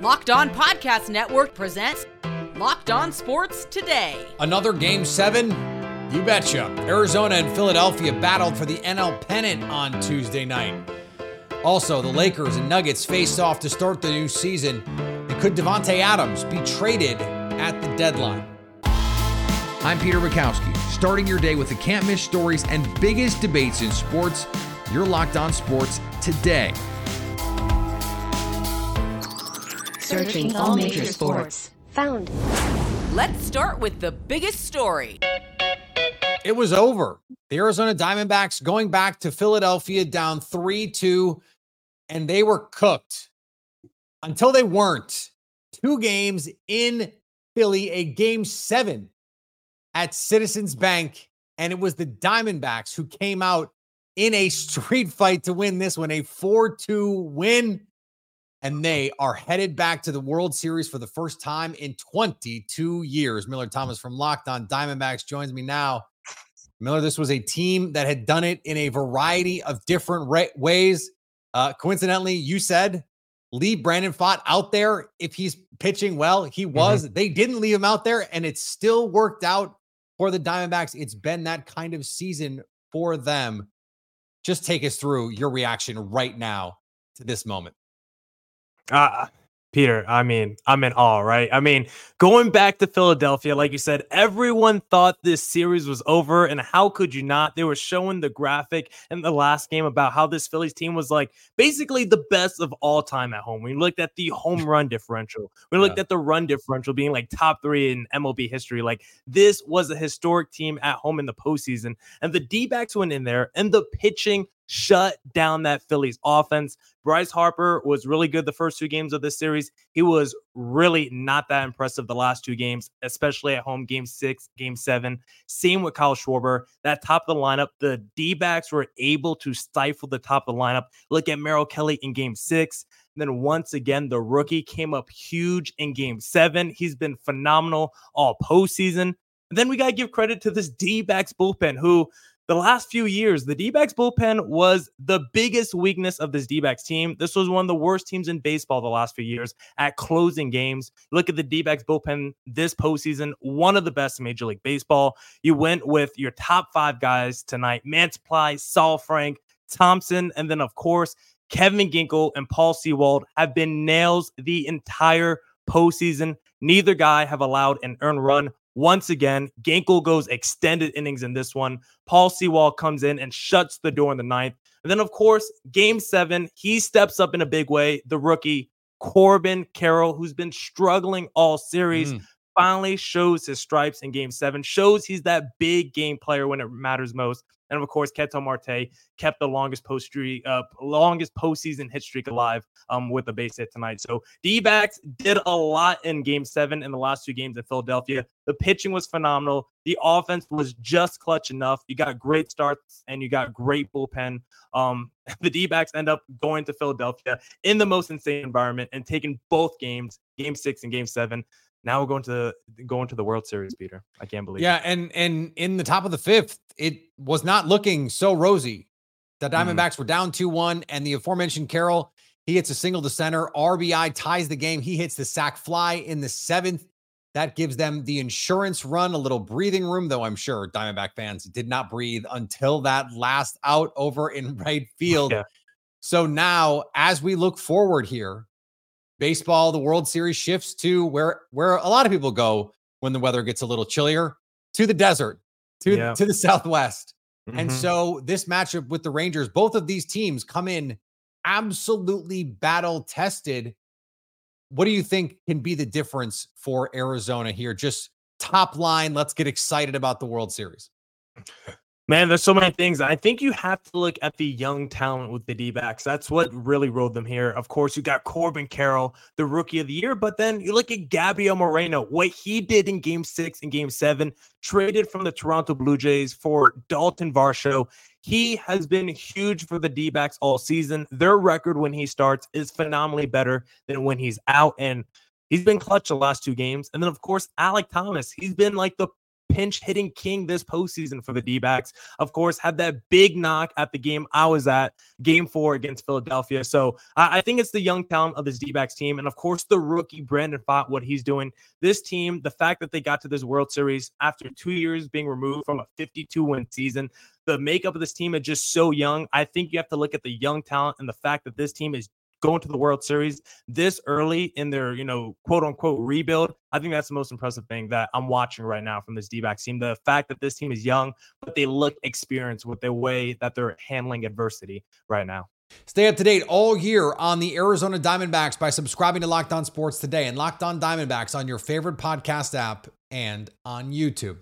Locked On Podcast Network presents Locked On Sports Today. Another game seven? You betcha. Arizona and Philadelphia battled for the NL pennant on Tuesday night. Also, the Lakers and Nuggets faced off to start the new season. And could Davante Adams be traded at the deadline? I'm Peter Bukowski, starting your day with the can't miss stories and biggest debates in sports. You're locked on sports today. Searching all major sports. Found. Let's start with the biggest story. It was over. The Arizona Diamondbacks going back to Philadelphia down 3 2, and they were cooked until they weren't. Two games in Philly, a game seven at Citizens Bank, and it was the Diamondbacks who came out in a street fight to win this one, a 4 2 win. And they are headed back to the World Series for the first time in 22 years. Miller Thomas from Locked On Diamondbacks joins me now. Miller, this was a team that had done it in a variety of different ra- ways. Uh, coincidentally, you said leave Brandon Pfaadt out there if he's pitching well. He was. Mm-hmm. They didn't leave him out there, and it still worked out for the Diamondbacks. It's been that kind of season for them. Just take us through your reaction right now to this moment. Uh, Peter, I mean, I'm in awe, right? I mean, going back to Philadelphia, like you said, everyone thought this series was over. And how could you not? They were showing the graphic in the last game about how this Phillies team was like basically the best of all time at home. We looked at the home run differential, we looked yeah. at the run differential being like top three in MLB history. Like, this was a historic team at home in the postseason. And the D backs went in there, and the pitching shut down that Phillies offense. Bryce Harper was really good the first two games of this series. He was really not that impressive the last two games, especially at home, game six, game seven. Same with Kyle Schwarber. That top of the lineup, the D backs were able to stifle the top of the lineup. Look at Merrill Kelly in game six. And then once again, the rookie came up huge in game seven. He's been phenomenal all postseason. And then we got to give credit to this D backs bullpen, who the last few years, the D backs bullpen was the biggest weakness of this D backs team. This was one of the worst teams in baseball the last few years at closing games. Look at the D backs bullpen this postseason, one of the best in Major League Baseball. You went with your top five guys tonight Mantiply, Saalfrank, Thompson, and then, of course, Kevin Ginkel and Paul Sewald have been nails the entire postseason. Neither guy have allowed an earned run once again, Ginkel goes extended innings in this one. Paul Sewald comes in and shuts the door in the ninth. And then, of course, game seven, he steps up in a big way. The rookie, Corbin Carroll, who's been struggling all series, mm. Finally shows his stripes in game seven, shows he's that big game player when it matters most. And of course, Ketel Marte kept the longest post streak, uh, longest postseason hit streak alive um, with a base hit tonight. So D did a lot in game seven in the last two games in Philadelphia. The pitching was phenomenal. The offense was just clutch enough. You got great starts and you got great bullpen. Um, the D end up going to Philadelphia in the most insane environment and taking both games, game six and game seven. Now we're going to going to the World Series, Peter. I can't believe. Yeah, it. and and in the top of the fifth, it was not looking so rosy. The mm-hmm. Diamondbacks mm. were down two one, and the aforementioned Carroll he hits a single to center. RBI ties the game. He hits the sac fly in the seventh. That gives them the insurance run, a little breathing room, though I'm sure Diamondback fans did not breathe until that last out over in right field. Yeah. So now, as we look forward here, baseball, the World Series shifts to where where a lot of people go when the weather gets a little chillier, to the desert, to yeah. to the Southwest. Mm-hmm. And so this matchup with the Rangers, both of these teams come in absolutely battle tested. What do you think can be the difference for Arizona here? Just top line, let's get excited about the World Series. Man, there's so many things. I think you have to look at the young talent with the D backs. That's what really rode them here. Of course, you got Corbin Carroll, the rookie of the year, but then you look at Gabriel Moreno, what he did in game six and game seven, traded from the Toronto Blue Jays for Dalton Varsho. He has been huge for the D backs all season. Their record when he starts is phenomenally better than when he's out. And he's been clutch the last two games. And then, of course, Alek Thomas, he's been like the pinch hitting king this postseason for the D backs. Of course, had that big knock at the game I was at, game four against Philadelphia. So I, I think it's the young talent of this D backs team. And of course, the rookie Brandon Pfaadt, what he's doing. This team, the fact that they got to this World Series after two years being removed from a 52 win season, the makeup of this team is just so young. I think you have to look at the young talent and the fact that this team is going to the World Series this early in their, you know, quote unquote rebuild. I think that's the most impressive thing that I'm watching right now from this D back team. The fact that this team is young, but they look experienced with the way that they're handling adversity right now. Stay up to date all year on the Arizona Diamondbacks by subscribing to Locked On Sports today and Locked On Diamondbacks on your favorite podcast app and on YouTube.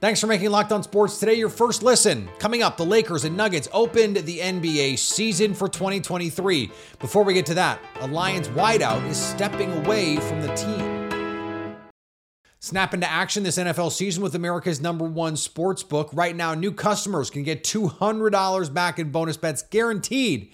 Thanks for making Locked On Sports today your first listen. Coming up, the Lakers and Nuggets opened the NBA season for 2023. Before we get to that, a Lions wideout is stepping away from the team. Snap into action this NFL season with America's number one sports book. Right now, new customers can get $200 back in bonus bets guaranteed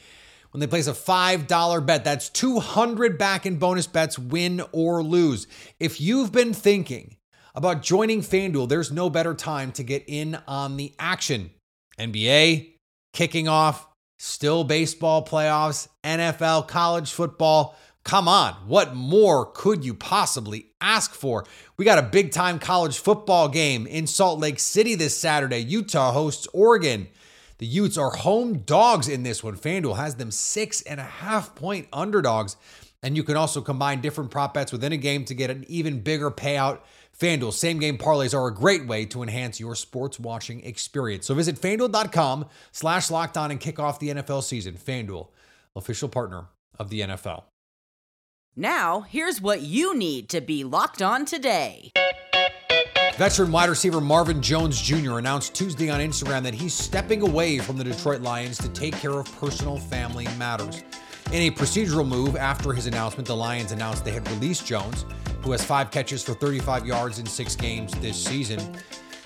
when they place a $5 bet. That's 200 back in bonus bets, win or lose. If you've been thinking about joining FanDuel, there's no better time to get in on the action. NBA kicking off, still baseball playoffs, NFL, college football. Come on, what more could you possibly ask for? We got a big time college football game in Salt Lake City this Saturday. Utah hosts Oregon. The Utes are home dogs in this one. FanDuel has them six and a half point underdogs. And you can also combine different prop bets within a game to get an even bigger payout FanDuel same game parlays are a great way to enhance your sports watching experience. So visit fanduel.com slash locked on and kick off the NFL season. FanDuel, official partner of the NFL. Now, here's what you need to be locked on today. Veteran wide receiver Marvin Jones Jr. announced Tuesday on Instagram that he's stepping away from the Detroit Lions to take care of personal family matters. In a procedural move after his announcement, the Lions announced they had released Jones who has five catches for 35 yards in six games this season.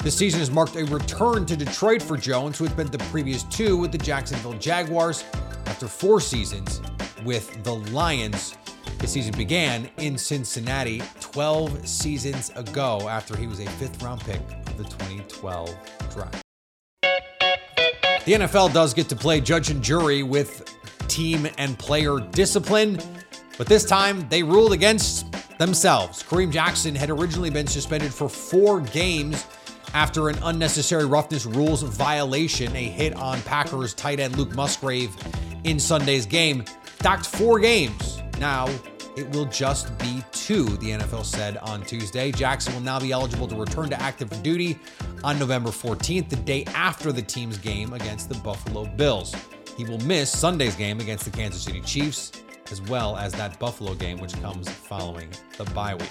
This season has marked a return to Detroit for Jones, who had spent the previous two with the Jacksonville Jaguars after four seasons with the Lions. His season began in Cincinnati 12 seasons ago after he was a fifth round pick of the 2012 draft. The NFL does get to play judge and jury with team and player discipline, but this time they ruled against themselves. Kareem Jackson had originally been suspended for four games after an unnecessary roughness rules violation, a hit on Packers tight end Luke Musgrave in Sunday's game. Docked four games. Now it will just be two, the NFL said on Tuesday. Jackson will now be eligible to return to active duty on November 14th, the day after the team's game against the Buffalo Bills. He will miss Sunday's game against the Kansas City Chiefs as well as that Buffalo game, which comes following the bye week.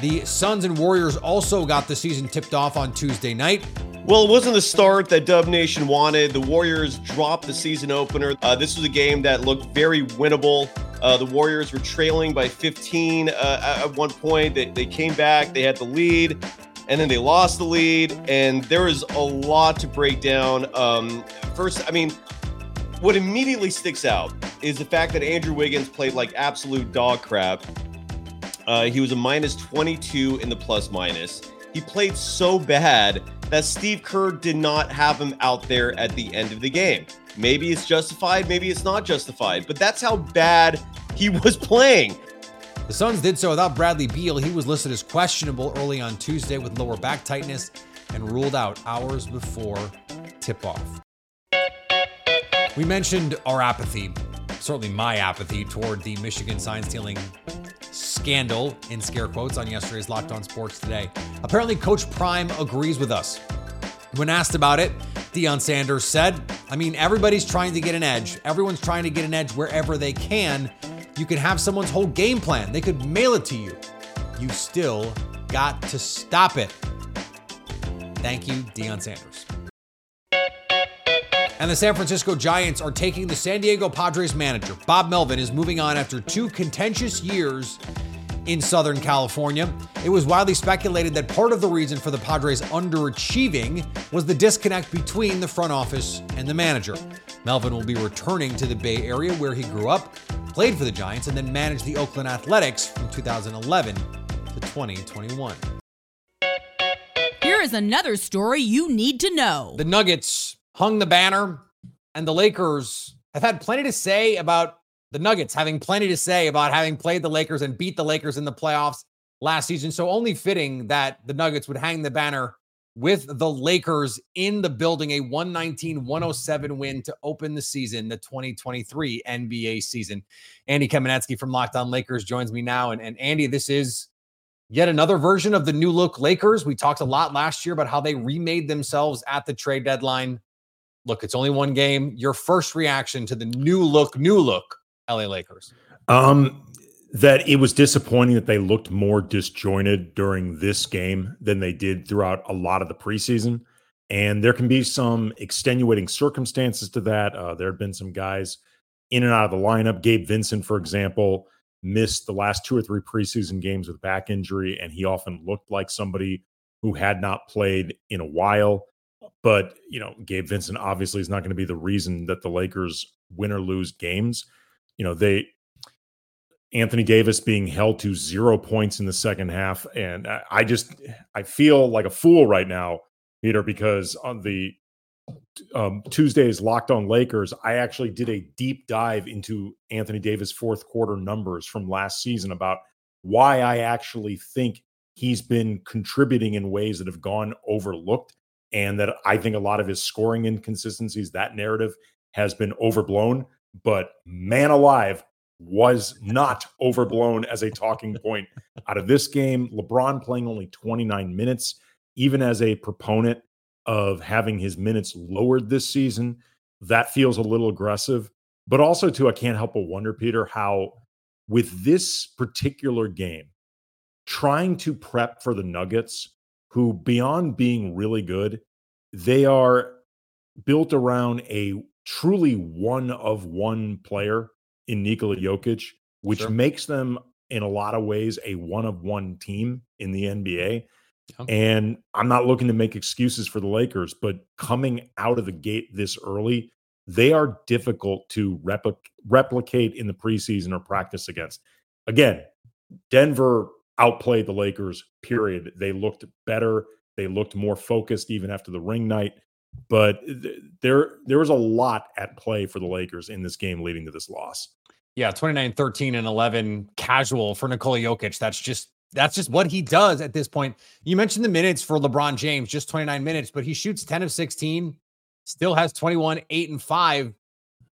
The Suns and Warriors also got the season tipped off on Tuesday night. Well, it wasn't the start that Dub Nation wanted. The Warriors dropped the season opener. Uh, this was a game that looked very winnable. Uh, the Warriors were trailing by 15 uh, at one point. They, they came back, they had the lead, and then they lost the lead. And there was a lot to break down. Um, first, I mean, what immediately sticks out is the fact that Andrew Wiggins played like absolute dog crap. Uh, he was a minus 22 in the plus minus. He played so bad that Steve Kerr did not have him out there at the end of the game. Maybe it's justified, maybe it's not justified, but that's how bad he was playing. The Suns did so without Bradley Beal. He was listed as questionable early on Tuesday with lower back tightness and ruled out hours before tip off. We mentioned our apathy, certainly my apathy, toward the Michigan sign stealing scandal, in scare quotes, on yesterday's Locked On Sports today. Apparently, Coach Prime agrees with us. When asked about it, Deion Sanders said, I mean, everybody's trying to get an edge. Everyone's trying to get an edge wherever they can. You can have someone's whole game plan, they could mail it to you. You still got to stop it. Thank you, Deion Sanders. And the San Francisco Giants are taking the San Diego Padres manager. Bob Melvin is moving on after two contentious years in Southern California. It was widely speculated that part of the reason for the Padres underachieving was the disconnect between the front office and the manager. Melvin will be returning to the Bay Area where he grew up, played for the Giants, and then managed the Oakland Athletics from 2011 to 2021. here is another story you need to know. The Nuggets hung the banner, and the Lakers have had plenty to say about the Nuggets having plenty to say about having played the Lakers and beat the Lakers in the playoffs last season. So only fitting that the Nuggets would hang the banner with the Lakers in the building, a 119 107 win to open the season, the 2023 NBA season. Andy Kamenetsky from Locked On Lakers joins me now. And, and Andy, this is yet another version of the new look Lakers. We talked a lot last year about how they remade themselves at the trade deadline. Look, it's only one game. Your first reaction to the new look, new look LA Lakers? Um, that it was disappointing that they looked more disjointed during this game than they did throughout a lot of the preseason. And there can be some extenuating circumstances to that. Uh, there have been some guys in and out of the lineup. Gabe Vincent, for example, missed the last two or three preseason games with back injury, and he often looked like somebody who had not played in a while. But, you know, Gabe Vincent obviously is not going to be the reason that the Lakers win or lose games. You know, they Anthony Davis being held to zero points in the second half. And I just I feel like a fool right now, Peter, because on the um, Tuesday's Locked On Lakers, I actually did a deep dive into Anthony Davis fourth quarter numbers from last season about why I actually think he's been contributing in ways that have gone overlooked and that I think a lot of his scoring inconsistencies, that narrative has been overblown. But man alive, was not overblown as a talking point out of this game. LeBron playing only 29 minutes, even as a proponent of having his minutes lowered this season, that feels a little aggressive. But also, too, I can't help but wonder, Peter, how with this particular game, trying to prep for the Nuggets, who beyond being really good, they are built around a truly one of one player in Nikola Jokic, which sure. makes them in a lot of ways a one of one team in the NBA. And I'm not looking to make excuses for the Lakers, but coming out of the gate this early, they are difficult to repli- replicate in the preseason or practice against. Again, Denver outplayed the Lakers, period. They looked better. They looked more focused even after the ring night. But th- there, there was a lot at play for the Lakers in this game leading to this loss. Yeah, 29, 13, and 11 casual for Nikola Jokic. That's just that's just what he does at this point. You mentioned the minutes for LeBron James, just 29 minutes, but he shoots 10 of 16, still has 21, 8, and 5.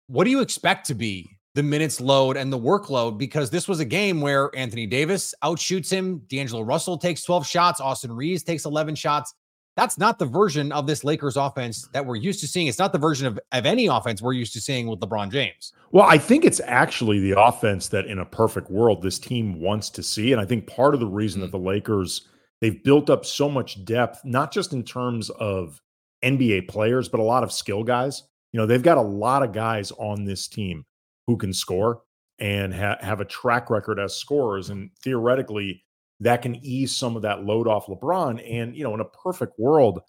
What do you expect to be the minutes load and the workload? Because this was a game where Anthony Davis outshoots him. D'Angelo Russell takes 12 shots. Austin Reaves takes 11 shots. That's not the version of this Lakers offense that we're used to seeing. It's not the version of, of any offense we're used to seeing with LeBron James. Well, I think it's actually the offense that in a perfect world this team wants to see. And I think part of the reason mm-hmm. that the Lakers they've built up so much depth, not just in terms of NBA players, but a lot of skill guys. You know, they've got a lot of guys on this team who can score and ha- have a track record as scorers. And theoretically, that can ease some of that load off LeBron. And, you know, in a perfect world,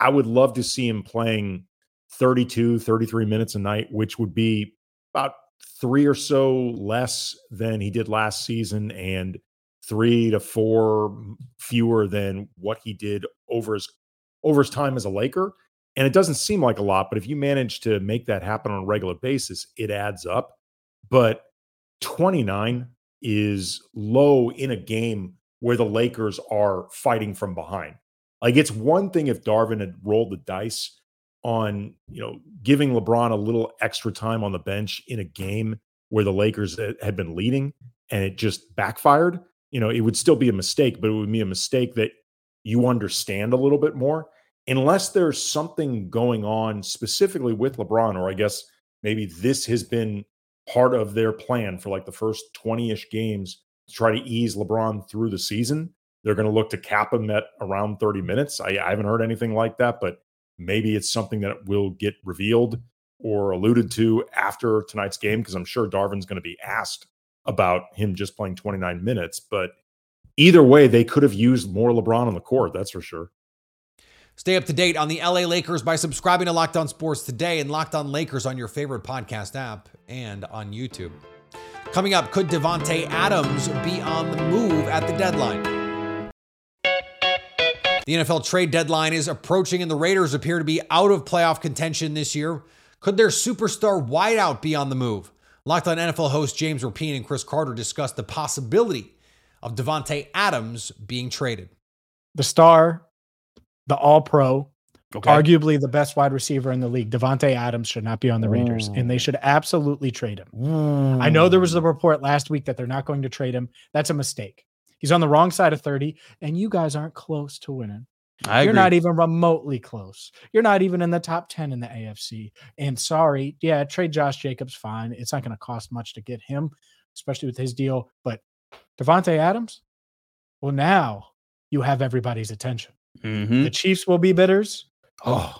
I would love to see him playing 32, 33 minutes a night, which would be about three or so less than he did last season and three to four fewer than what he did over his over his time as a Laker. And it doesn't seem like a lot, but if you manage to make that happen on a regular basis, it adds up. But 29 is low in a game where the Lakers are fighting from behind. Like it's one thing if Darvin had rolled the dice on, you know, giving LeBron a little extra time on the bench in a game where the Lakers eh, had been leading and it just backfired. You know, it would still be a mistake, but it would be a mistake that you understand a little bit more. Unless there's something going on specifically with LeBron, or I guess maybe this has been part of their plan for like the first 20 ish games to try to ease LeBron through the season. They're going to look to cap him at around 30 minutes. I, I haven't heard anything like that, but maybe it's something that will get revealed or alluded to after tonight's game because I'm sure Darvin's going to be asked about him just playing 29 minutes. But either way, they could have used more LeBron on the court. That's for sure. Stay up to date on the LA Lakers by subscribing to Locked On Sports today and Locked On Lakers on your favorite podcast app and on YouTube. Coming up, could Davante Adams be on the move at the deadline? The NFL trade deadline is approaching, and the Raiders appear to be out of playoff contention this year. Could their superstar wideout be on the move? Locked on NFL host James Rapien and Chris Carter discussed the possibility of Davante Adams being traded. The star, the all pro, Okay. arguably the best wide receiver in the league, Davante Adams, should not be on the Raiders, and they should absolutely trade him. I know there was a report last week that they're not going to trade him. That's a mistake. He's on the wrong side of 30, and you guys aren't close to winning. I You're agree. not even remotely close. You're not even in the top 10 in the AFC. And sorry, yeah, trade Josh Jacobs, fine. It's not going to cost much to get him, especially with his deal. But Davante Adams, well, now you have everybody's attention. Mhm. The Chiefs will be bidders. Oh,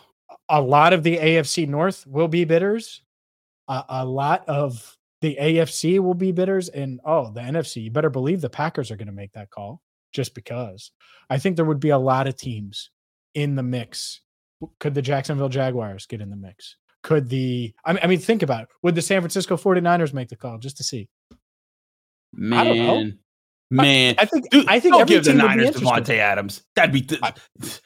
A lot of the AFC North will be bidders. A, a lot of the AFC will be bidders. And oh, the NFC, you better believe the Packers are going to make that call just because. I think there would be a lot of teams in the mix. Could the Jacksonville Jaguars get in the mix? Could the, I mean, I mean think about it. Would the San Francisco 49ers make the call just to see? I don't know. Man. Man. I think, Dude, I think don't every give the team would be Niners interested. Davante Adams. That'd be. Th-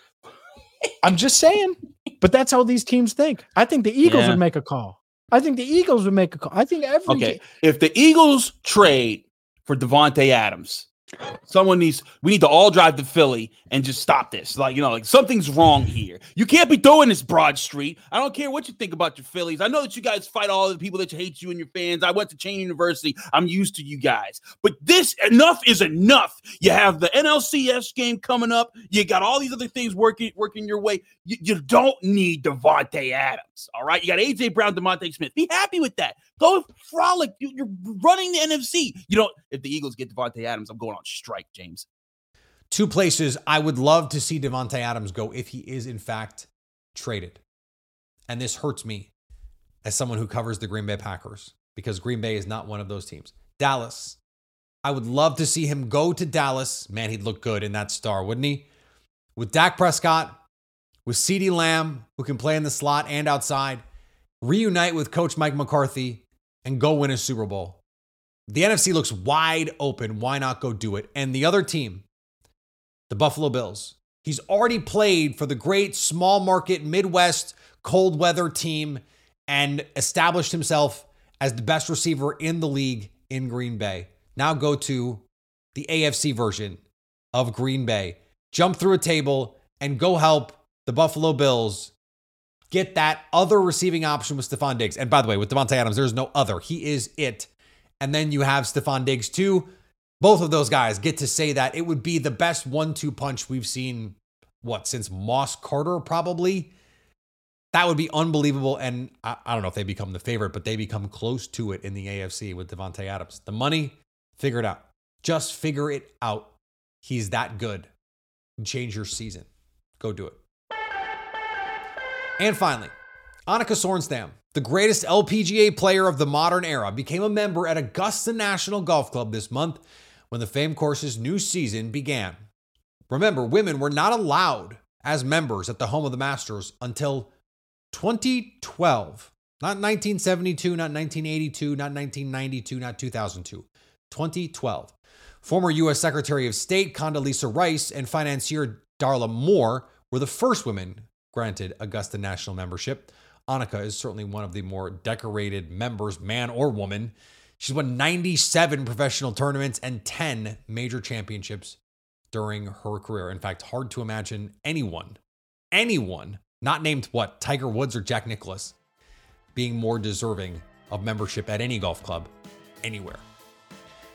I'm just saying, but that's how these teams think. I think the Eagles Yeah. would make a call. I think the Eagles would make a call. I think every okay. If the Eagles trade for Davante Adams, someone needs. We need to all drive to Philly and just stop this. Like you know, like something's wrong here. You can't be throwing this Broad Street. I don't care what you think about your Phillies. I know that you guys fight all the people that hate you and your fans. I went to Chain University. I'm used to you guys. But this enough is enough. You have the NLCS game coming up. You got all these other things working working your way. You, you don't need Davante Adams. All right. You got AJ Brown, DeVonta Smith. Be happy with that. Go frolic. You, you're running the NFC. You don't. If the Eagles get Davante Adams, I'm going on strike, James. Two places I would love to see Davante Adams go if he is in fact traded. And this hurts me as someone who covers the Green Bay Packers because Green Bay is not one of those teams. Dallas. I would love to see him go to Dallas. Man, he'd look good in that star, wouldn't he? With Dak Prescott, with CeeDee Lamb, who can play in the slot and outside, reunite with Coach Mike McCarthy and go win a Super Bowl. The NFC looks wide open. Why not go do it? And the other team, the Buffalo Bills. He's already played for the great small market Midwest cold weather team and established himself as the best receiver in the league in Green Bay. Now go to the AFC version of Green Bay. Jump through a table and go help the Buffalo Bills get that other receiving option with Stefon Diggs. And by the way, with Davante Adams, there's no other. He is it. And then you have Stefon Diggs too. Both of those guys get to say that it would be the best one-two punch we've seen, what, since Moss Carter, probably. That would be unbelievable. And I, I don't know if they become the favorite, but they become close to it in the AFC with Davante Adams. The money, figure it out. Just figure it out. He's that good. Change your season. Go do it. And finally, Annika Sorenstam, the greatest LPGA player of the modern era, became a member at Augusta National Golf Club this month when the famed course's new season began. Remember, women were not allowed as members at the home of the Masters until 2012. Not 1972, not 1982, not 1992, not 2002. 2012. Former U.S. Secretary of State Condoleezza Rice and financier Darla Moore were the first women granted Augusta National membership. Annika is certainly one of the more decorated members, man or woman. She's won 97 professional tournaments and 10 major championships during her career. In fact, hard to imagine anyone, anyone, not named what, Tiger Woods or Jack Nicklaus, being more deserving of membership at any golf club anywhere.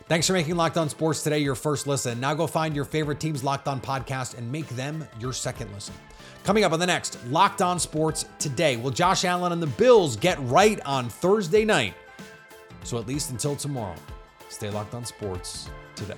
Thanks for making Locked On Sports today your first listen. Now go find your favorite team's Locked On podcast and make them your second listen. Coming up on the next Locked On Sports today, will Josh Allen and the Bills get right on Thursday night? So at least until tomorrow, stay locked on sports today.